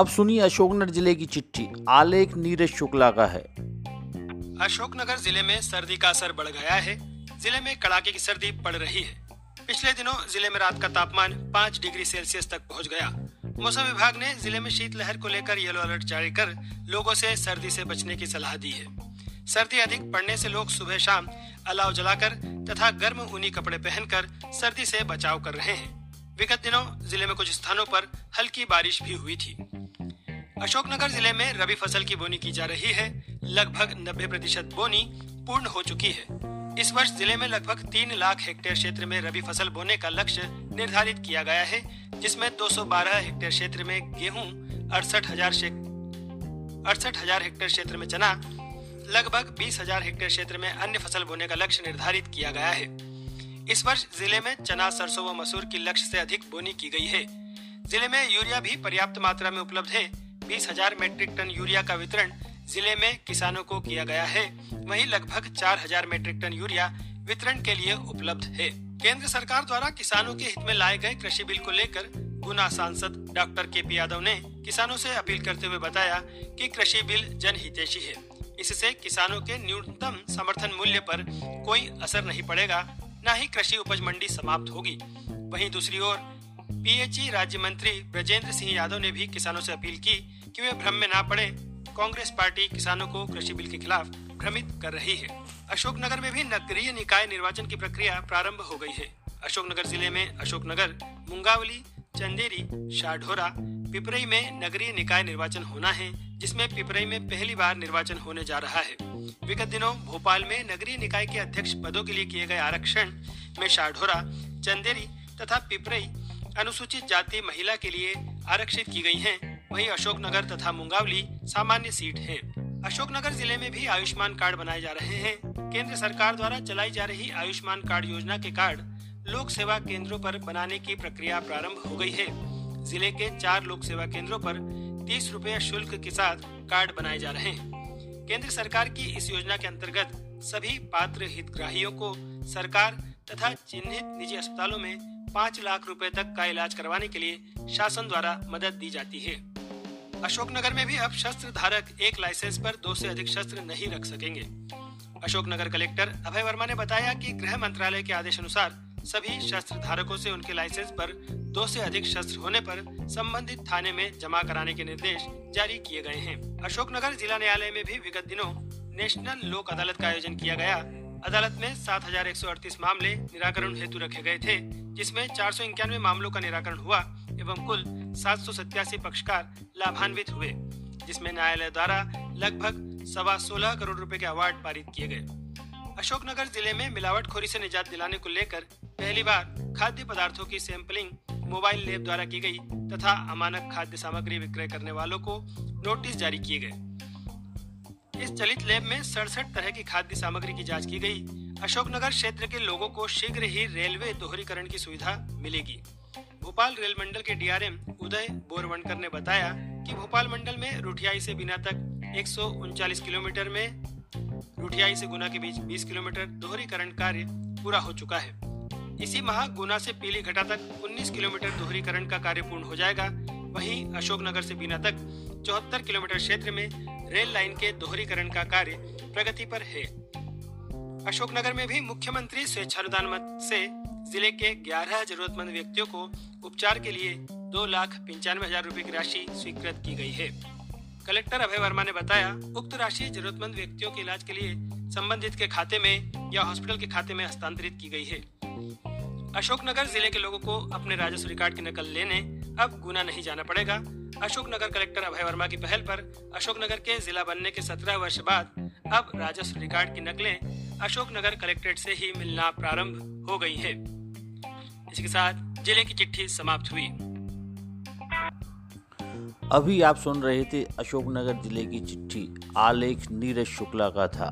अब सुनिए अशोकनगर ज़िले की चिट्ठी। आलेख नीरज शुक्ला का है। अशोकनगर ज़िले में सर्दी का असर बढ़ गया है। ज़िले में कड़ाके की सर्दी पड़ रही है। पिछले दिनों ज़िले में रात का तापमान पाँच डिग्री सेल्सियस तक पहुँच गया। मौसम विभाग ने ज़िले में शीतलहर को लेकर येलो अलर्ट जारी कर लोगों से सर्दी से बचने की सलाह दी है। सर्दी अधिक पड़ने से लोग सुबह शाम अलाव जलाकर तथा गर्म ऊनी कपड़े पहनकर सर्दी से बचाव कर रहे हैं। विगत दिनों ज़िले में कुछ स्थानों पर हल्की बारिश भी हुई थी। अशोकनगर ज़िले में रबी फ़सल की बोनी की जा रही है। लगभग 90 प्रतिशत बोनी पूर्ण हो चुकी है। इस वर्ष ज़िले में लगभग तीन लाख हेक्टेयर क्षेत्र में रबी फ़सल बोने का लक्ष्य निर्धारित किया गया है, जिसमें 212 हेक्टेयर क्षेत्र में गेहूँ, अड़सठ हज़ार अड़सठ हज़ार हेक्टेयर क्षेत्र में चना, लगभग बीस हज़ार हेक्टेयर क्षेत्र में अन्य फ़सल बोने का लक्ष्य निर्धारित किया गया है। इस वर्ष ज़िले में चना, सरसों व मसूर की लक्ष्य से अधिक बोनी की गई है। ज़िले में यूरिया भी पर्याप्त मात्रा में उपलब्ध है। बीस हज़ार मीट्रिक टन यूरिया का वितरण ज़िले में किसानों को किया गया है। वहीं लगभग चार हज़ार मेट्रिक टन यूरिया वितरण के लिए उपलब्ध है। केंद्र सरकार द्वारा किसानों के हित में लाए गए कृषि बिल को लेकर गुना सांसद डॉक्टर के पी यादव ने किसानों से अपील करते हुए बताया कि कृषि बिल जनहितैषी है। इससे किसानों के न्यूनतम समर्थन मूल्य पर कोई असर नहीं पड़ेगा, न ही कृषि उपज मंडी समाप्त होगी। वहीं दूसरी ओर पीएचई राज्य मंत्री ब्रजेंद्र सिंह यादव ने भी किसानों से अपील की कि वे भ्रम में ना पड़े? कांग्रेस पार्टी किसानों को कृषि बिल के खिलाफ भ्रमित कर रही है। अशोकनगर में भी नगरीय निकाय निर्वाचन की प्रक्रिया प्रारंभ हो गई है। अशोकनगर ज़िले में अशोकनगर मुंगावली चंदेरी शाहढोरा पिपरई में नगरीय निकाय निर्वाचन होना है जिसमें पिपरई में पहली बार निर्वाचन होने जा रहा है। विगत दिनों भोपाल में नगरीय निकाय के अध्यक्ष पदों के लिए किए गए आरक्षण में शाहढोरा चंदेरी तथा पिपरई अनुसूचित जाति महिला के लिए आरक्षित की गई हैं, वहीं अशोकनगर तथा मुंगावली सामान्य सीट है। अशोकनगर ज़िले में भी आयुष्मान कार्ड बनाए जा रहे हैं। केंद्र सरकार द्वारा चलाई जा रही आयुष्मान कार्ड योजना के कार्ड लोक सेवा केंद्रों पर बनाने की प्रक्रिया प्रारंभ हो गई है। ज़िले के चार लोक सेवा केंद्रों पर तीस रूपए शुल्क के साथ कार्ड बनाए जा रहे हैं। केंद्र सरकार की इस योजना के अंतर्गत सभी पात्र हितग्राहियों को सरकार तथा चिन्हित निजी अस्पतालों में पाँच लाख रुपए तक का इलाज करवाने के लिए शासन द्वारा मदद दी जाती है। अशोकनगर में भी अब शस्त्र धारक एक लाइसेंस पर दो से अधिक शस्त्र नहीं रख सकेंगे। अशोकनगर कलेक्टर अभय वर्मा ने बताया कि गृह मंत्रालय के आदेश अनुसार सभी शस्त्र धारकों से उनके लाइसेंस पर दो से अधिक शस्त्र होने पर संबंधित थाने में जमा कराने के निर्देश जारी किए गए हैं। अशोकनगर जिला न्यायालय में भी विगत दिनों नेशनल लोक अदालत का आयोजन किया गया। अदालत में सात हज़ार एक सौ अड़तीस मामले निराकरण हेतु रखे गए थे, जिसमें चार सौ इक्यानवे मामलों का निराकरण हुआ एवं कुल सात सौ सत्यासी पक्षकार लाभान्वित हुए, जिसमें न्यायालय द्वारा लगभग सवा सोलह करोड़ रुपए के अवार्ड पारित किए गए। अशोकनगर ज़िले में मिलावटखोरी से निजात दिलाने को लेकर पहली बार खाद्य पदार्थों की सैंपलिंग मोबाइल लैब द्वारा की गई तथा अमानक खाद्य सामग्री विक्रय करने वालों को नोटिस जारी किए गए। इस चलित लैब में सड़सठ तरह की खाद्य सामग्री की जाँच की गई। अशोकनगर क्षेत्र के लोगों को शीघ्र ही रेलवे दोहरीकरण की सुविधा मिलेगी। भोपाल रेल मंडल के डीआरएम उदय बोरवणकर ने बताया कि भोपाल मंडल में रुठियाई से बिना तक एक किलोमीटर में रुठियाई से गुना के बीच 20 किलोमीटर दोहरीकरण कार्य पूरा हो चुका है। इसी माह गुना से पीली घटा तक 19 किलोमीटर दोहरीकरण का कार्य पूर्ण हो जाएगा। वहीं अशोकनगर से बीना तक चौहत्तर किलोमीटर क्षेत्र में रेल लाइन के दोहरीकरण का कार्य प्रगति पर है। अशोकनगर में भी मुख्यमंत्री स्वेच्छानुदान मत से ज़िले के 11 जरूरतमंद व्यक्तियों को उपचार के लिए दो लाख पंचानवे हज़ार रूपए की राशि स्वीकृत की गई है। कलेक्टर अभय वर्मा ने बताया, उक्त राशि जरूरतमंद व्यक्तियों के इलाज के लिए संबंधित के खाते में या हॉस्पिटल के खाते में हस्तांतरित की गई है। अशोकनगर ज़िले के लोगों को अपने राजस्व रिकॉर्ड की नकल लेने अब गुना नहीं जाना पड़ेगा। अशोकनगर कलेक्टर अभय वर्मा की पहल पर अशोकनगर के जिला बनने के सत्रह वर्ष बाद अब राजस्व रिकॉर्ड की नकलें अशोकनगर कलेक्ट्रेट से ही मिलना प्रारंभ हो गई है। इसके साथ ज़िले की चिट्ठी समाप्त हुई। अभी आप सुन रहे थे अशोकनगर ज़िले की चिट्ठी। आलेख नीरज शुक्ला का था।